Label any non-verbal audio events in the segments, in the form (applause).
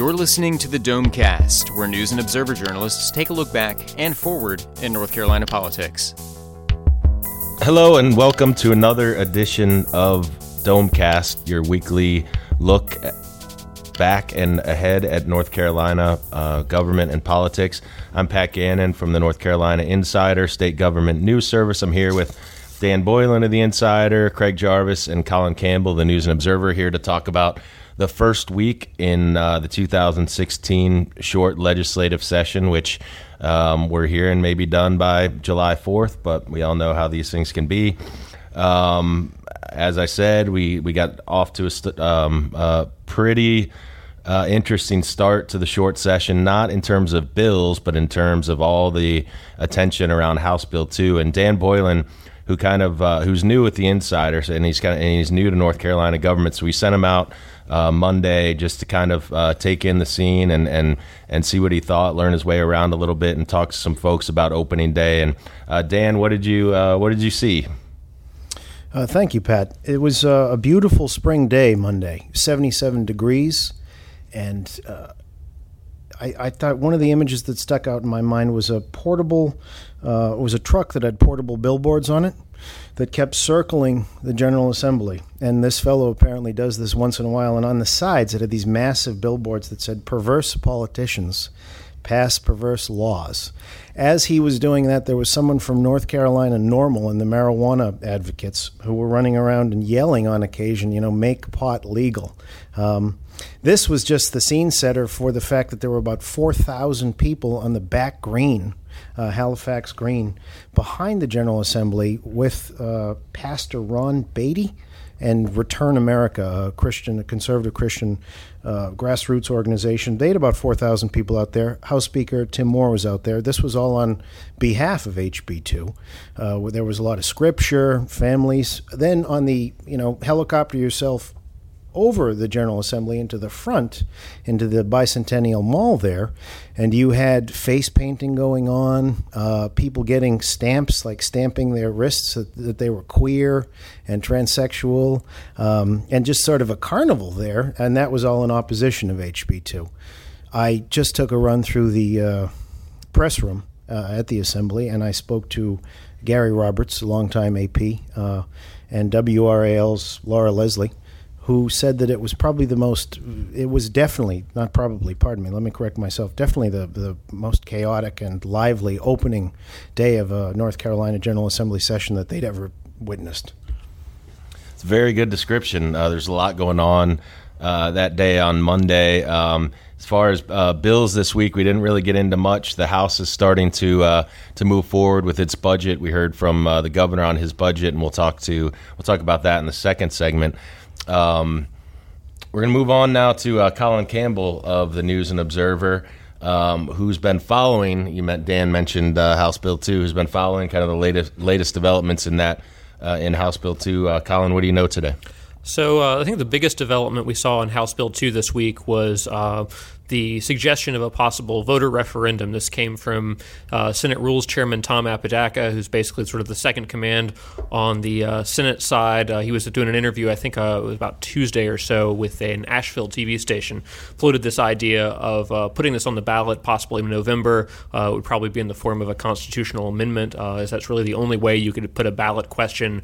You're listening to the Domecast, where news and observer journalists take a look back and forward in North Carolina politics. Hello, and welcome to another edition of Domecast, your weekly look back and ahead at North Carolina uh, government and politics. I'm Pat Gannon from the North Carolina Insider State Government News Service. I'm here with Dan Boylan of the Insider, Craig Jarvis, and Colin Campbell, the News and Observer, here to talk about the first week in uh, the 2016 short legislative session, which um, we're hearing may be done by July 4th, but we all know how these things can be. Um, as I said, we, we got off to a st- um, uh, pretty uh, interesting start to the short session, not in terms of bills, but in terms of all the attention around House Bill 2. And Dan Boylan who kind of uh, who's new with the insiders and he's kind of, and he's new to North Carolina government. So we sent him out uh, Monday just to kind of uh, take in the scene and, and and see what he thought, learn his way around a little bit, and talk to some folks about opening day. And uh, Dan, what did you uh, what did you see? Uh, thank you, Pat. It was a beautiful spring day Monday, 77 degrees, and I, I, thought one of the images that stuck out in my mind was a portable, uh, was a truck that had portable billboards on it that kept circling the General Assembly. And this fellow apparently does this once in a while. And on the sides, it had these massive billboards that said, Perverse politicians pass perverse laws. As he was doing that, there was someone from North Carolina NORML and the marijuana advocates who were running around and yelling on occasion, you know, make pot legal. Um, this was just the scene setter for the fact that there were about 4,000 people on the back green, uh, Halifax Green, behind the General Assembly with uh, Pastor Ron Baity and Return America, a Christian, a conservative Christian uh, grassroots organization. They had about 4,000 people out there. House Speaker Tim Moore was out there. This was all on behalf of HB2. Uh, where there was a lot of scripture, families. Then on the, you know, helicopter yourself over the General Assembly into the front, into the Bicentennial Mall there, and you had face painting going on, uh, people getting stamps, like stamping their wrists that, that they were queer and transsexual, um, and just sort of a carnival there, and that was all in opposition of HB2. I just took a run through the uh, press room uh, at the Assembly, and I spoke to Gary Roberts, a longtime AP, uh, and WRAL's Laura Leslie who said that it was probably the most, it was definitely, not probably, pardon me, let me correct myself, definitely the, the most chaotic and lively opening day of a North Carolina General Assembly session that they'd ever witnessed. It's a very good description. Uh, there's a lot going on uh, that day on Monday. Um, as far as uh, bills this week, we didn't really get into much. The House is starting to uh, to move forward with its budget. We heard from uh, the governor on his budget, and we'll talk to we'll talk about that in the second segment. Um, we're going to move on now to uh, Colin Campbell of the News and Observer, um, who's been following. You met Dan mentioned uh, House Bill two, who's been following kind of the latest latest developments in that uh, in House Bill two. Uh, Colin, what do you know today? So uh, I think the biggest development we saw in House Bill 2 this week was uh, the suggestion of a possible voter referendum. This came from uh, Senate Rules Chairman Tom Apodaca, who's basically sort of the second command on the uh, Senate side. Uh, he was doing an interview, I think uh, it was about Tuesday or so, with an Asheville TV station. Floated this idea of uh, putting this on the ballot, possibly in November. Uh, it would probably be in the form of a constitutional amendment, as that's really the only way you could put a ballot question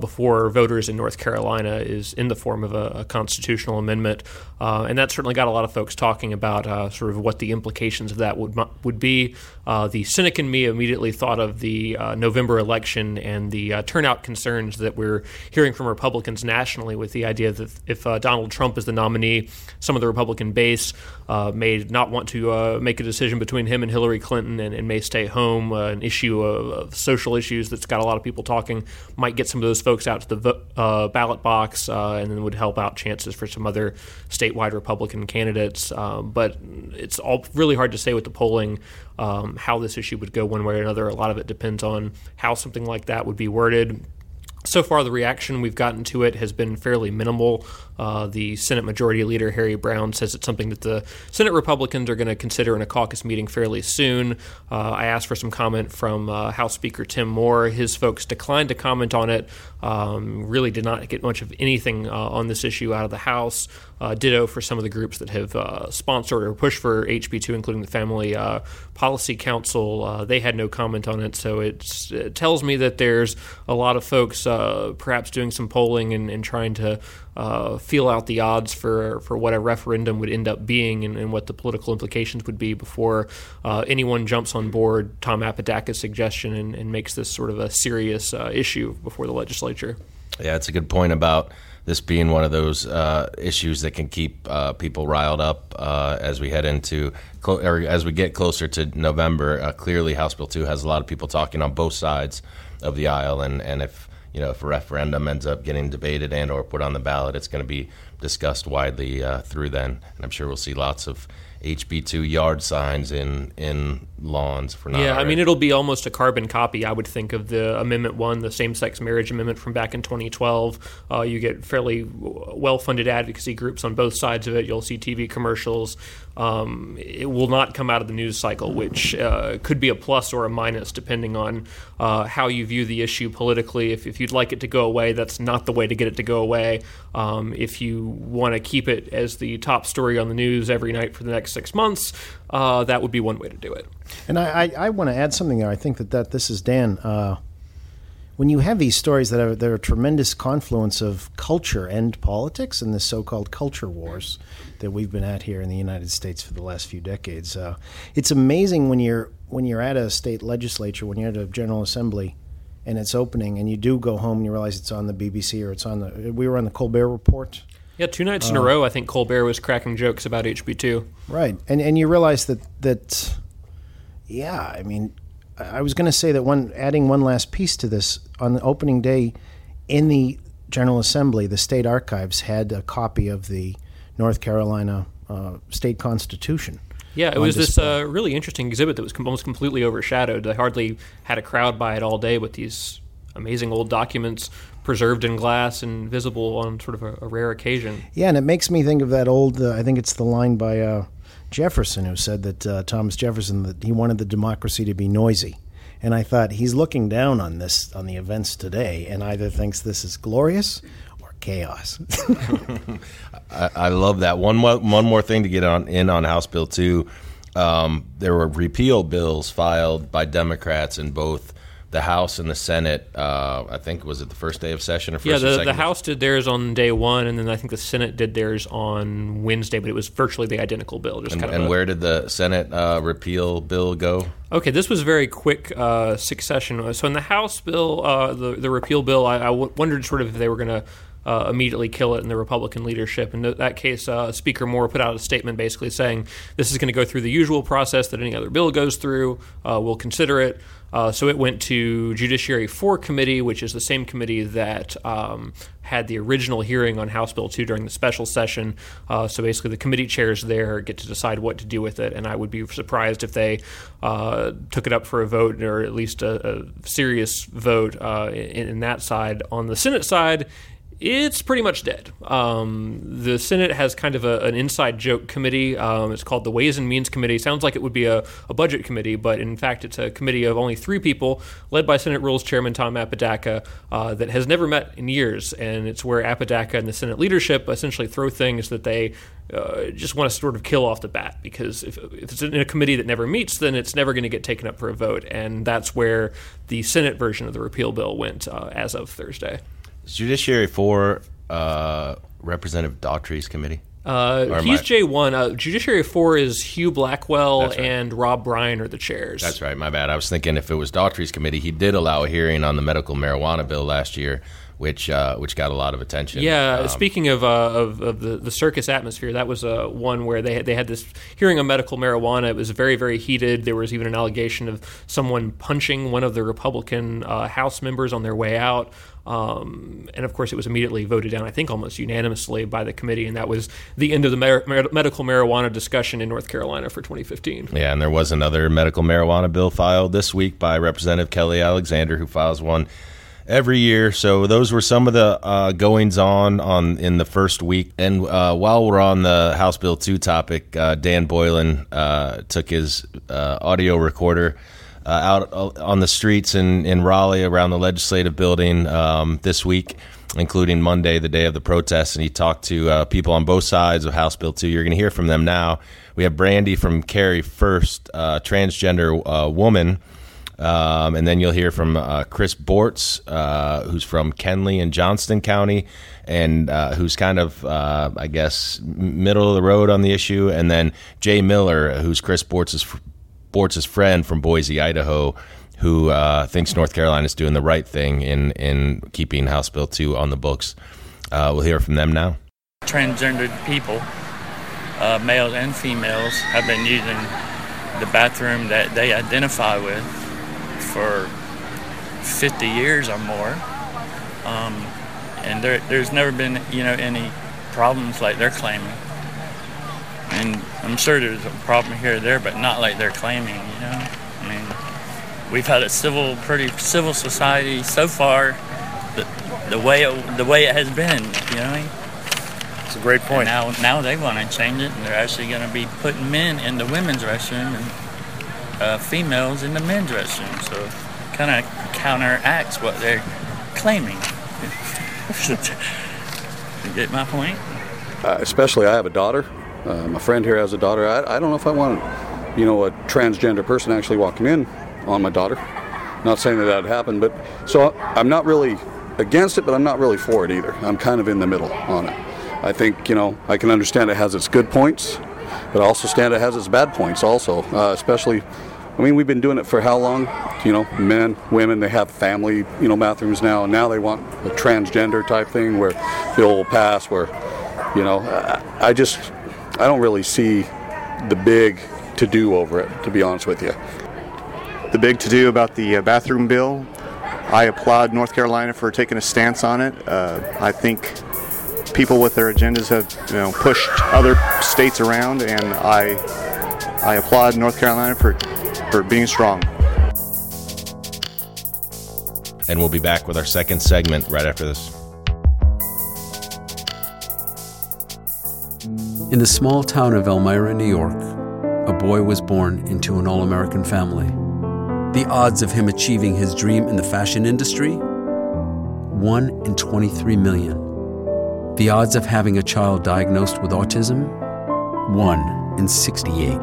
before voters in North Carolina is in the form of a, a constitutional amendment. And that certainly got a lot of folks talking about uh, sort of what the implications of that would would be. Uh, the cynic in me immediately thought of the uh, November election and the uh, turnout concerns that we're hearing from Republicans nationally, with the idea that if uh, Donald Trump is the nominee, some of the Republican base uh, may not want to make a decision between him and Hillary Clinton and, and may stay home. an issue of, of, social issues that's got a lot of people talking might get some of those folks out to the vo- ballot box and then would help out chances for some other statewide Republican candidates. Um, but it's all really hard to say with the polling um, how this issue would go one way or another. A lot of it depends on how something like that would be worded. So far, the reaction we've gotten to it has been fairly minimal. Uh, the Senate Majority Leader Harry Brown says it's something that the Senate Republicans are going to consider in a caucus meeting fairly soon. Uh, I asked for some comment from uh, House Speaker Tim Moore. His folks declined to comment on it. Um, really did not get much of anything uh, on this issue out of the House. Uh, ditto for some of the groups that have uh, sponsored or pushed for HB2, including the Family uh, Policy Council. Uh, they had no comment on it, so it tells me that there's a lot of folks uh, perhaps doing some polling and, and trying to uh, feel out the odds for, for what a referendum would end up being and, and what the political implications would be before anyone jumps on board Tom Apodaca's suggestion and, and makes this sort of a serious issue before the legislature. Yeah, it's a good point about this being one of those uh, issues that can keep uh, people riled up uh, as we head into or as we get closer to November. Uh, clearly, House Bill two has a lot of people talking on both sides of the aisle, and, and if you know if a referendum ends up getting debated and or put on the ballot, it's going to be discussed widely uh, through then, and I'm sure we'll see lots of HB2 yard signs in in lawns for not. Yeah, I mean it'll be almost a carbon copy. I would think of the Amendment One, the same-sex marriage amendment from back in 2012. Uh, you get fairly well-funded advocacy groups on both sides of it. You'll see TV commercials. Um, it will not come out of the news cycle, which uh, could be a plus or a minus depending on uh, how you view the issue politically. If, if, you'd like it to go away, that's not the way to get it to go away. Um, if you want to keep it as the top story on the news every night for the next six months, uh, that would be one way to do it. And I, I, I want to add something there. I think that, that this is Dan uh, when you have these stories that are, that are a tremendous confluence of culture and politics and the so-called culture wars that we've been at here in the United States for the last few decades, uh, it's amazing when you're when you're at a state legislature, when you're at a general assembly, and it's opening, and you do go home and you realize it's on the BBC or it's on the. We were on the Colbert Report. Yeah, two nights in uh, a row, I think Colbert was cracking jokes about HB two. Right, and and you realize that that, yeah, I mean, I was going to say that one adding one last piece to this on the opening day in the General Assembly, the state archives had a copy of the North Carolina uh, state constitution. Yeah, it was this uh, really interesting exhibit that was com- almost completely overshadowed. They hardly had a crowd by it all day with these amazing old documents preserved in glass and visible on sort of a, a rare occasion. Yeah, and it makes me think of that old. Uh, I think it's the line by uh, Jefferson who said that uh, Thomas Jefferson that he wanted the democracy to be noisy. And I thought he's looking down on this on the events today, and either thinks this is glorious or chaos. (laughs) I, I, love that. One more, one more thing to get on in on House Bill two. Um, there were repeal bills filed by Democrats in both the House and the Senate. Uh, I think was it the first day of session or first yeah, the, the House did theirs on day one, and then I think the Senate did theirs on Wednesday. But it was virtually the identical bill. Just and, kind of and a, where did the Senate uh, repeal bill go? Okay, this was very quick uh, succession. So in the House bill, uh, the the repeal bill, I, I wondered sort of if they were going to uh, immediately kill it in the Republican leadership. In that case, uh, Speaker Moore put out a statement basically saying this is going to go through the usual process that any other bill goes through. Uh, we'll consider it. Uh, so it went to Judiciary 4 Committee, which is the same committee that um, had the original hearing on House Bill 2 during the special session. Uh, so basically, the committee chairs there get to decide what to do with it, and I would be surprised if they uh, took it up for a vote or at least a, a serious vote in, in that side. On the Senate side, it's pretty much dead. Um, the Senate has kind of a, an inside joke committee. Um, it's called the Ways and Means Committee. Sounds like it would be a, a, budget committee, but in fact, it's a committee of only three people, led by Senate Rules Chairman Tom Apodaca, uh, that has never met in years. And it's where Apodaca and the Senate leadership essentially throw things that they uh, just want to sort of kill off the bat because if, if, it's in a committee that never meets, then it's never going to get taken up for a vote. And that's where the Senate version of the repeal bill went uh, as of Thursday. Judiciary Four, uh, Representative Daughtry's committee. Uh, he's J one. Uh, Judiciary four is Hugh Blackwell right. and Rob Bryan are the chairs. That's right. My bad. I was thinking if it was Daughtry's committee, he did allow a hearing on the medical marijuana bill last year, which uh, which got a lot of attention. Yeah. Um, speaking of, uh, of, of the, the circus atmosphere, that was uh, one where they had, they had this hearing on medical marijuana. It was very very heated. There was even an allegation of someone punching one of the Republican uh, House members on their way out. Um, and of course, it was immediately voted down, I think almost unanimously by the committee, and that was the end of the medical marijuana discussion in North Carolina for 2015. Yeah, and there was another medical marijuana bill filed this week by Representative Kelly Alexander, who files one every year. So those were some of the uh, goings on on in the first week. And uh, while we're on the House Bill two topic, uh, Dan Boylan uh, took his uh, audio recorder uh, out on the streets in, in Raleigh around the legislative building um, this week, including Monday, the day of the protest. And he talked to people on both sides of House Bill 2. You're going to hear from them now. We have Brandy from Cary First, transgender woman. Um, and then you'll hear from uh, Chris Bortz, uh, who's from Kenly in Johnston County, and uh, who's kind of, uh, I guess, middle of the road on the issue. And then Jay Miller, who's Chris Bortz's, Bortz's friend from Boise, Idaho, who uh, thinks North Carolina is doing the right thing in, in keeping House Bill 2 on the books. Uh, we'll hear from them now. Transgendered people, males and females, have been using the bathroom that they identify with for 50 years or more. Um, and there, there's never been, you know, any problems like they're claiming. And I'm sure there's a problem here or there, but not like they're claiming, you know. I mean, we've had a civil, pretty civil society so far. The, the way it, the way it has been, you know. It's a great point. And now, now they want to change it, and they're actually going to be putting men in the women's restroom and uh, females in the men's restroom. So kind of counteracts what they're claiming. (laughs) you get my point? Uh, especially, I have a daughter. Uh, my friend here has a daughter. I, I don't know if I want, you know, a transgender person actually walking in on my daughter. Not saying that that happened, but so I'm not really against it, but I'm not really for it either. I'm kind of in the middle on it. I think you know I can understand it has its good points, but also stand it has its bad points also, uh, especially I mean, we've been doing it for how long? You know, men, women, they have family, you know, bathrooms now, and now they want a transgender type thing where bill will pass. Where, you know, I, I just, I don't really see the big to do over it, to be honest with you. The big to do about the uh, bathroom bill, I applaud North Carolina for taking a stance on it. Uh, I think people with their agendas have, you know, pushed other states around, and I, I applaud North Carolina for for being strong. And we'll be back with our second segment right after this. In the small town of Elmira, New York, a boy was born into an all American family. The odds of him achieving his dream in the fashion industry? 1 in 23 million. The odds of having a child diagnosed with autism? 1 in 68.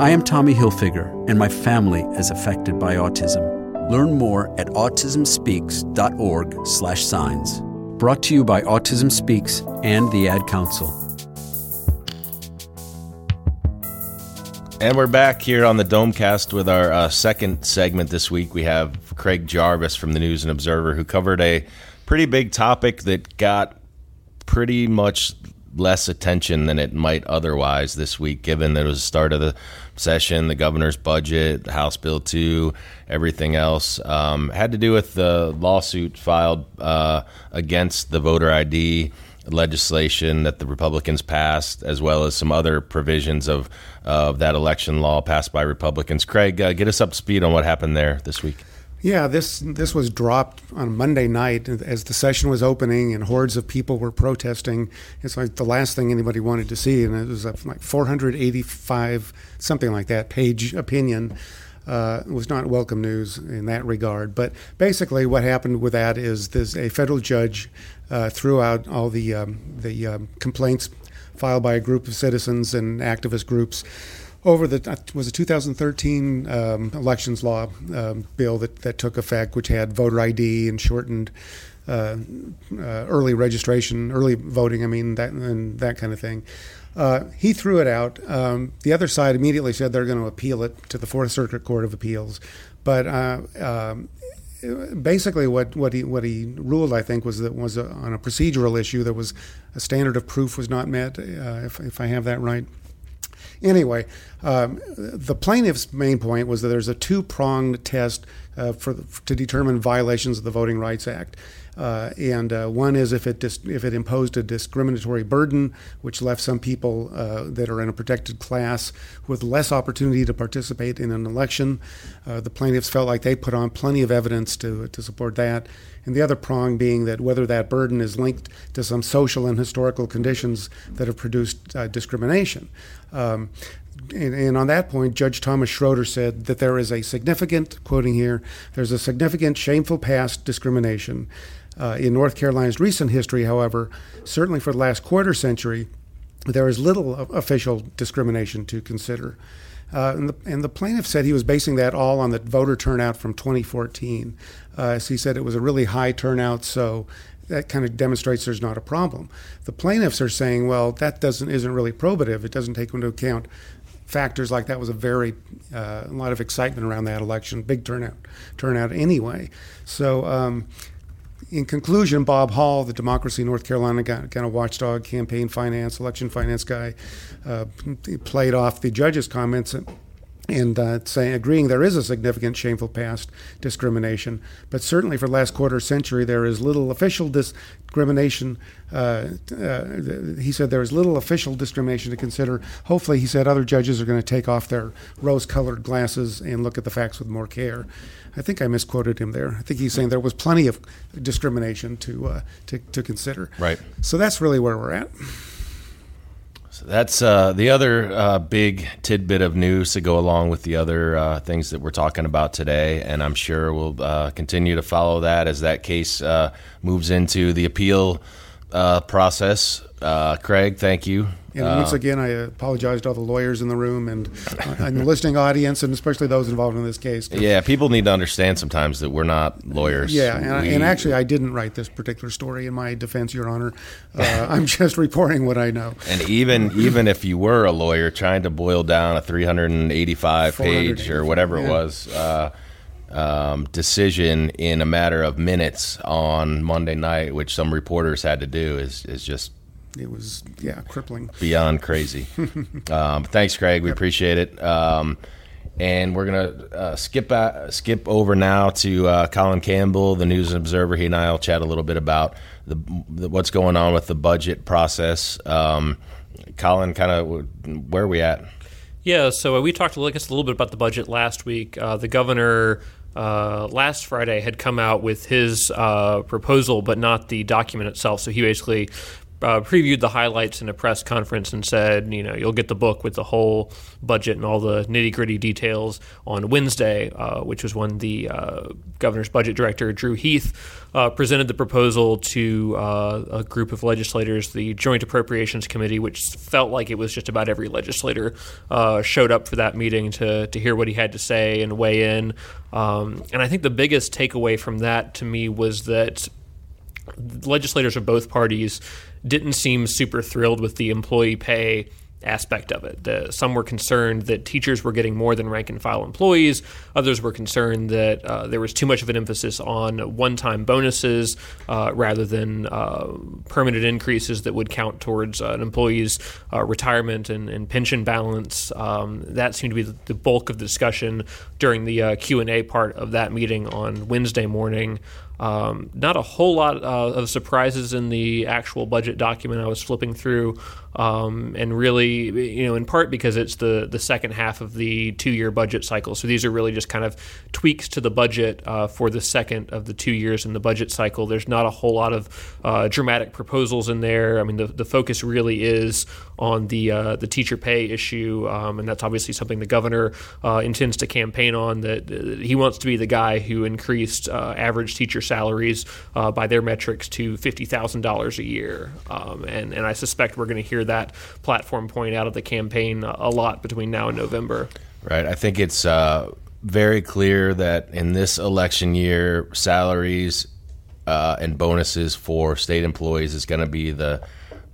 I am Tommy Hilfiger, and my family is affected by autism. Learn more at autismspeaks.org/signs. Brought to you by Autism Speaks and the Ad Council. And we're back here on the Domecast with our uh, second segment this week. We have Craig Jarvis from the News and Observer who covered a pretty big topic that got pretty much less attention than it might otherwise this week, given that it was the start of the session, the governor's budget, House Bill 2, everything else. Um, had to do with the lawsuit filed uh, against the voter ID legislation that the Republicans passed, as well as some other provisions of, of that election law passed by Republicans. Craig, uh, get us up to speed on what happened there this week. Yeah, this this was dropped on Monday night as the session was opening and hordes of people were protesting. It's like the last thing anybody wanted to see, and it was like 485 something like that page opinion. Uh, was not welcome news in that regard. But basically, what happened with that is this, a federal judge uh, threw out all the um, the um, complaints filed by a group of citizens and activist groups over the uh, was a 2013 um, elections law um, bill that, that took effect, which had voter ID and shortened uh, uh, early registration, early voting. I mean that and that kind of thing. Uh, he threw it out. Um, the other side immediately said they're going to appeal it to the Fourth Circuit Court of Appeals, but. Uh, um, basically, what, what he what he ruled, I think, was that was a, on a procedural issue. There was a standard of proof was not met, uh, if, if I have that right. Anyway, um, the plaintiff's main point was that there's a two pronged test uh, for, to determine violations of the Voting Rights Act. Uh, and uh, one is if it dis- if it imposed a discriminatory burden, which left some people uh, that are in a protected class with less opportunity to participate in an election. Uh, the plaintiffs felt like they put on plenty of evidence to to support that. And the other prong being that whether that burden is linked to some social and historical conditions that have produced uh, discrimination. Um, and, and, on that point, Judge Thomas Schroeder said that there is a significant, quoting here, there's a significant shameful past discrimination. Uh, in North Carolina's recent history, however, certainly for the last quarter century, there is little official discrimination to consider. Uh, and, the, and, the, plaintiff said he was basing that all on the voter turnout from 2014. Uh, so he said it was a really high turnout, so that kind of demonstrates there's not a problem. The plaintiffs are saying, well, that doesn't isn't really probative. It doesn't take into account factors like that was a very uh, a lot of excitement around that election, big turnout turnout anyway. So. Um, in conclusion, Bob Hall, the Democracy North Carolina kind of watchdog, campaign finance, election finance guy, uh, played off the judge's comments and uh, saying agreeing there is a significant shameful past discrimination, but certainly for the last quarter century there is little official discrimination. Uh, uh, he said there is little official discrimination to consider. Hopefully, he said other judges are going to take off their rose-colored glasses and look at the facts with more care. I think I misquoted him there. I think he's saying there was plenty of discrimination to uh, to, to consider. Right. So that's really where we're at. That's uh, the other uh, big tidbit of news to go along with the other uh, things that we're talking about today, and I'm sure we'll uh, continue to follow that as that case uh, moves into the appeal uh, process. Craig, thank you and uh, once again, I apologize to all the lawyers in the room and, uh, and the listening audience, and especially those involved in this case. Yeah, people need to understand sometimes that we're not lawyers. Yeah, and, we, and actually, I didn't write this particular story in my defense, Your Honor. (laughs) Uh, I'm just reporting what I know. And even even if you were a lawyer trying to boil down a 385 page or whatever yeah. it was. Uh, um, decision in a matter of minutes on Monday night, which some reporters had to do, is is just it was yeah crippling beyond crazy (laughs) um, thanks craig we yep. appreciate it um, and we're gonna uh, skip at, skip over now to uh, Colin Campbell, the News and Observer. He and I will chat a little bit about the, the what's going on with the budget process. Um, Colin, kind of where are we at? Yeah, so we talked I guess, a little bit about the budget last week. Uh, the governor uh, last Friday had come out with his uh, proposal, but not the document itself. So he basically uh, previewed the highlights in a press conference and said, you know, you'll get the book with the whole budget and all the nitty gritty details on Wednesday, uh, which was when the uh, governor's budget director, Drew Heath, uh, presented the proposal to uh, a group of legislators, the Joint Appropriations Committee, which felt like it was just about every legislator uh, showed up for that meeting to, to hear what he had to say and weigh in. Um, and I think the biggest takeaway from that to me was that legislators of both parties didn't seem super thrilled with the employee pay aspect of it. The, some were concerned that teachers were getting more than rank and file employees. Others were concerned that uh, there was too much of an emphasis on one time bonuses uh, rather than uh, permanent increases that would count towards uh, an employee's uh, retirement and, and, pension balance. Um, that seemed to be the, bulk of the discussion during the uh, Q&A part of that meeting on Wednesday morning. Um, not a whole lot uh, of surprises in the actual budget document I was flipping through, um, and really, you know, in part because it's the the second half of the two year budget cycle. So these are really just kind of tweaks to the budget uh, for the second of the two years in the budget cycle. There's not a whole lot of uh, dramatic proposals in there. I mean, the, the focus really is on the uh, the teacher pay issue, um, and that's obviously something the governor uh, intends to campaign on. That he wants to be the guy who increased uh, average teacher salaries uh, by their metrics to fifty thousand dollars a year, um, and and I suspect we're going to hear that platform point out of the campaign a lot between now and November. Right. I think it's uh, very clear that in this election year, salaries uh, and bonuses for state employees is going to be the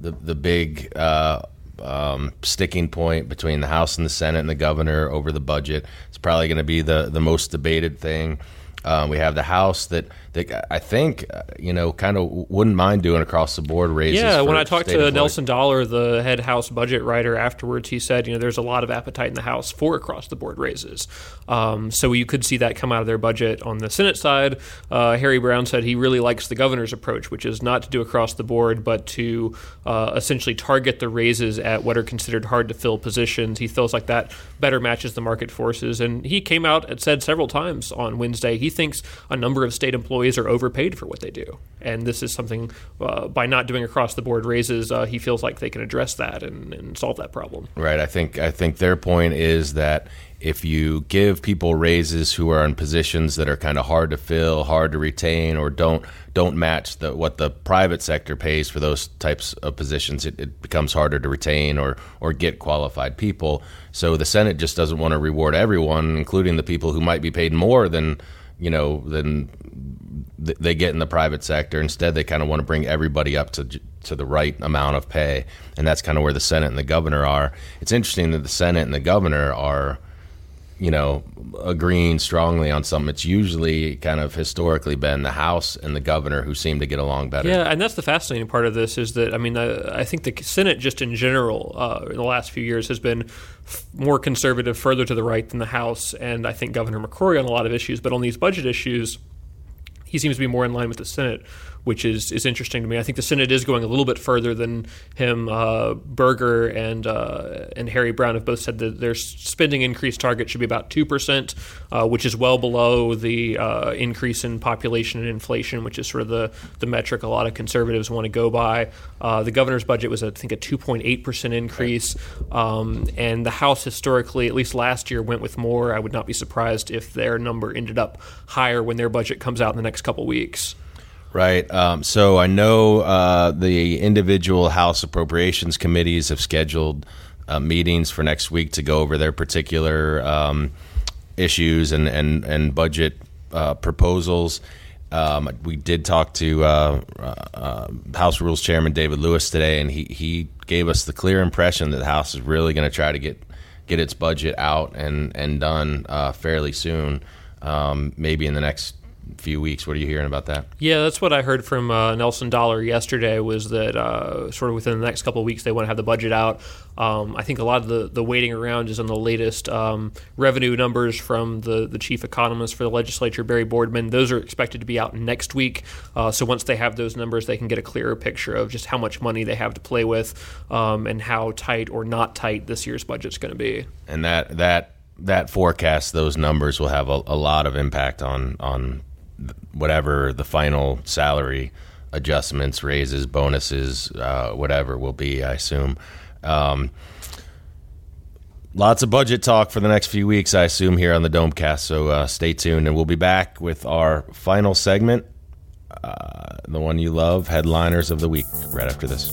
the the big. Uh, um, sticking point between the House and the Senate and the governor over the budget. It's probably going to be the the most debated thing. Um, we have the House that, that I think, uh, you know, kind of wouldn't mind doing across the board raises. Yeah, when I talked to Nelson Dollar, the head House budget writer, afterwards, he said, you know, there's a lot of appetite in the House for across the board raises. Um, so you could see that come out of their budget. On the Senate side, uh, Harry Brown said he really likes the governor's approach, which is not to do across the board, but to uh, essentially target the raises at what are considered hard to fill positions. He feels like that better matches the market forces. And he came out and said several times on Wednesday he he thinks a number of state employees are overpaid for what they do, and this is something uh, by not doing across the board raises, uh, he feels like they can address that and, and solve that problem. Right. I think I think their point is that if you give people raises who are in positions that are kind of hard to fill, hard to retain, or don't don't match the, what the private sector pays for those types of positions, it, it, becomes harder to retain or or get qualified people. So the Senate just doesn't want to reward everyone, including the people who might be paid more than you know than they get in the private sector. Instead, they kind of want to bring everybody up to to the right amount of pay, and that's kind of where the Senate and the governor are. It's interesting that the Senate and the governor are you know, agreeing strongly on something. It's usually kind of historically been the House and the governor who seem to get along better. Yeah, and that's the fascinating part of this is that I mean I, I think the Senate just in general uh, in the last few years has been more conservative, further to the right than the House, and I think Governor McCrory on a lot of issues, but on these budget issues, he seems to be more in line with the Senate which is is interesting to me. I think the Senate is going a little bit further than him. Uh, Berger and uh, and Harry Brown have both said that their spending increase target should be about two percent, uh, which is well below the uh, increase in population and inflation, which is sort of the the metric a lot of conservatives want to go by. Uh, the governor's budget was, I think, a two point eight percent increase, um, and the House historically, at least last year, went with more. I would not be surprised if their number ended up higher when their budget comes out in the next couple weeks. Right. Um, so I know uh, the individual House appropriations committees have scheduled uh, meetings for next week to go over their particular um, issues and and and budget uh, proposals. Um, we did talk to uh, uh, House Rules Chairman David Lewis today, and he he gave us the clear impression that the House is really going to try to get get its budget out and and done uh, fairly soon, um, maybe in the next few weeks. What are you hearing about that? Yeah, that's what I heard from uh, Nelson Dollar yesterday. Was that uh, sort of within the next couple of weeks they want to have the budget out. Um, I think a lot of the, the waiting around is on the latest um, revenue numbers from the, the chief economist for the legislature, Barry Boardman. Those are expected to be out next week. Uh, so once they have those numbers, they can get a clearer picture of just how much money they have to play with um, and how tight or not tight this year's budget is going to be. And that that that forecast, those numbers will have a, a lot of impact on on whatever the final salary adjustments, raises, bonuses, uh, whatever will be, I assume. Um, lots of budget talk for the next few weeks, I assume, here on the Domecast. So uh, stay tuned, and we'll be back with our final segment, uh, the one you love, headliners of the week, right after this.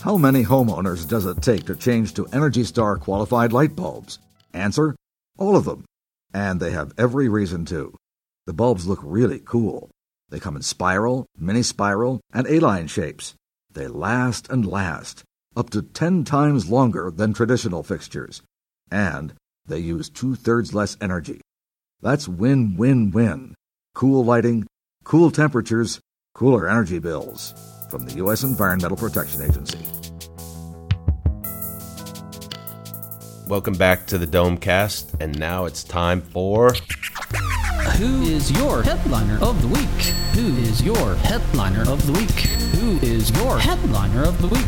How many homeowners does it take to change to Energy Star qualified light bulbs? Answer all of them. And they have every reason to. The bulbs look really cool. They come in spiral, mini spiral, and A line shapes. They last and last, up to 10 times longer than traditional fixtures. And they use two thirds less energy. That's win win win. Cool lighting, cool temperatures, cooler energy bills. From the U.S. Environmental Protection Agency. Welcome back to the Domecast, and now it's time for. Who is your headliner of the week? Who is your headliner of the week? Who is your headliner of the week?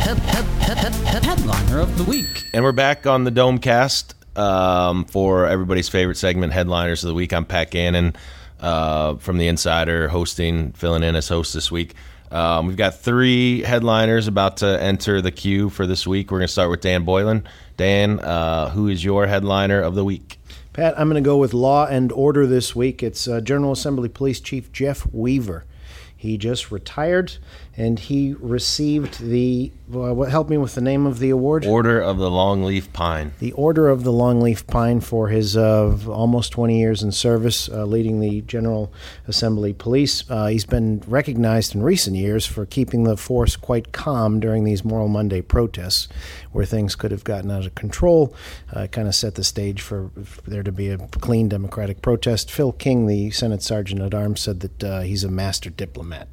Head, head, head, head, head, headliner of the week. And we're back on the Domecast um, for everybody's favorite segment, Headliners of the Week. I'm Pat Gannon uh, from The Insider, hosting, filling in as host this week. Um, we've got three headliners about to enter the queue for this week. We're going to start with Dan Boylan. Dan, uh, who is your headliner of the week? Pat, I'm going to go with Law and Order this week. It's uh, General Assembly Police Chief Jeff Weaver. He just retired, and he received the uh, what helped me with the name of the award? Order of the Longleaf Pine. The Order of the Longleaf Pine for his uh, almost 20 years in service, uh, leading the General Assembly Police. Uh, he's been recognized in recent years for keeping the force quite calm during these Moral Monday protests, where things could have gotten out of control. Uh, kind of set the stage for, for, there to be a clean democratic protest. Phil King, the Senate Sergeant at Arms, said that uh, he's a master diplomat.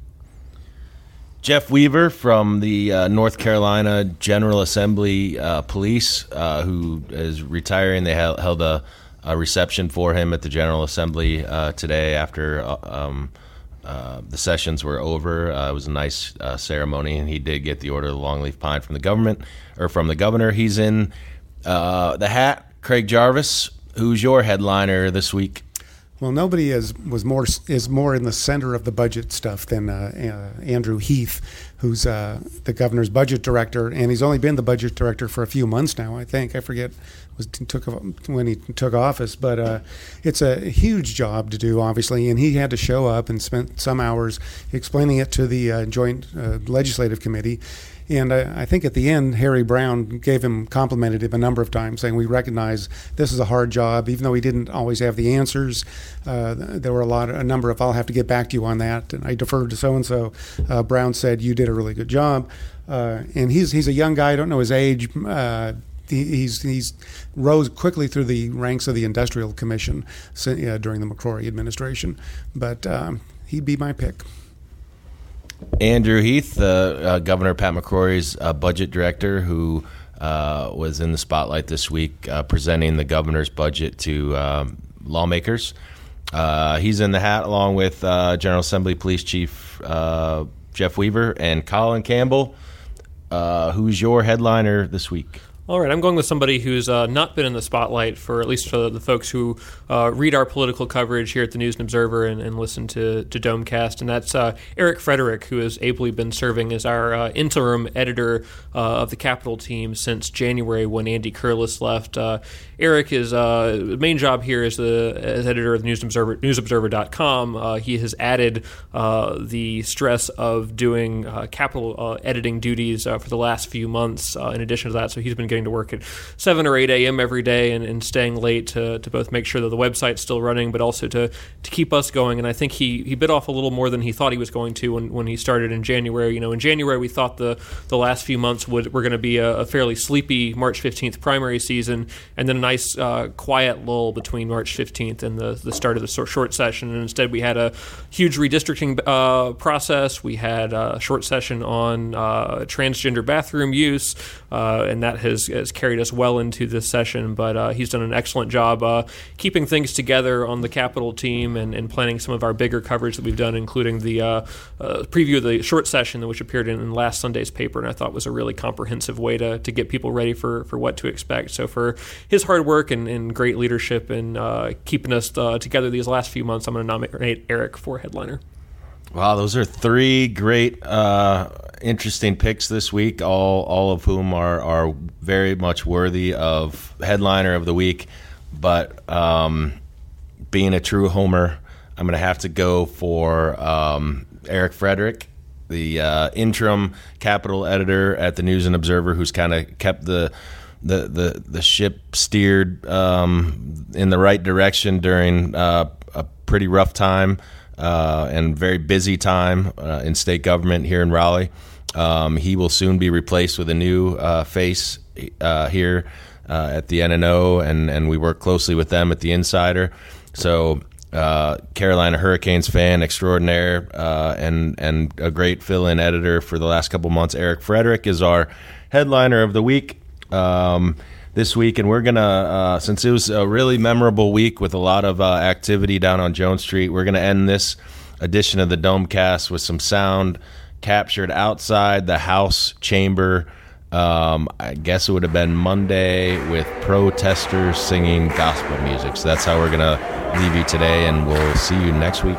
Jeff Weaver from the uh, North Carolina General Assembly uh, Police, uh, who is retiring. They held, held a, a, reception for him at the General Assembly uh, today after uh, um, uh, the sessions were over. it was a nice ceremony, and he did get the Order of the Longleaf Pine from the government or from the governor. He's in the hat Craig Jarvis, who's your headliner this week? Well, nobody is was more is more in the center of the budget stuff than uh, uh, Andrew Heath, who's uh, the governor's budget director, and he's only been the budget director for a few months now. I think I forget was took when he took office, but uh, it's a huge job to do, obviously, and he had to show up and spent some hours explaining it to the uh, joint uh, legislative committee and I, I, think at the end, Harry Brown gave him, complimented him a number of times, saying, We recognize this is a hard job, even though he didn't always have the answers. Uh, there were a lot, a number of, I'll have to get back to you on that. And I deferred to so and so. Brown said, You did a really good job. Uh, and he's, he's a young guy, I don't know his age. Uh, he's he's rose quickly through the ranks of the Industrial Commission uh, during the McCrory administration, but um, he'd be my pick. Andrew Heath, uh, Governor Pat McCrory's uh, budget director, who uh, was in the spotlight this week uh, presenting the governor's budget to um, lawmakers. Uh, he's in the hat along with General Assembly Police Chief Jeff Weaver and Colin Campbell. who's your headliner this week? All right, I'm going with somebody who's uh, not been in the spotlight for at least for the folks who uh, read our political coverage here at the News and Observer and, and listen to, to Domecast, and that's uh, Eric Frederick, who has ably been serving as our uh, interim editor uh, of the Capitol team since January when Andy Curliss left. Uh, Eric is main job here is the as editor of the News Observer, NewsObserver.com. he has added the stress of doing Capitol editing duties for the last few months. in addition to that, so he's been getting getting to work at 7 or 8 a.m. every day and, and staying late to, to both make sure that the website's still running, but also to, to keep us going. And I think he, he bit off a little more than he thought he was going to when, when he started in January. You know, in January, we thought the, the last few months would were going to be a, a, fairly sleepy March 15th primary season, and then a nice uh, quiet lull between March 15th and the, the start of the short session. And instead, we had a huge redistricting uh, process. We had a short session on uh, transgender bathroom use, uh, and that has has carried us well into this session. But uh, he's done an excellent job uh, keeping things together on the Capitol team and, and, planning some of our bigger coverage that we've done, including the uh, uh preview of the short session, which appeared in, in, last Sunday's paper, and I thought was a really comprehensive way to, to get people ready for, for what to expect. So for his hard work and, and great leadership and uh, keeping us together these last few months, I'm going to nominate Eric for headliner. Wow, those are three great, uh, interesting picks this week. All all of whom are are very much worthy of headliner of the week. But um, being a true homer, I'm going to have to go for um, Eric Frederick, the uh, interim capital editor at the News and Observer, who's kind of kept the the the the ship steered um, in the right direction during uh, a pretty rough time uh, and very busy time uh, in state government here in Raleigh. Um, he will soon be replaced with a new uh, face uh, here uh, at the NNO, and, and we work closely with them at the Insider. So, uh, Carolina Hurricanes fan extraordinaire and, and a great fill in editor for the last couple months, Eric Frederick, is our headliner of the week. Um, this week, and we're gonna uh, since it was a really memorable week with a lot of uh, activity down on Jones Street, we're gonna end this edition of the Domecast with some sound captured outside the House chamber. Um, I guess it would have been Monday with protesters singing gospel music. So that's how we're gonna leave you today, and we'll see you next week.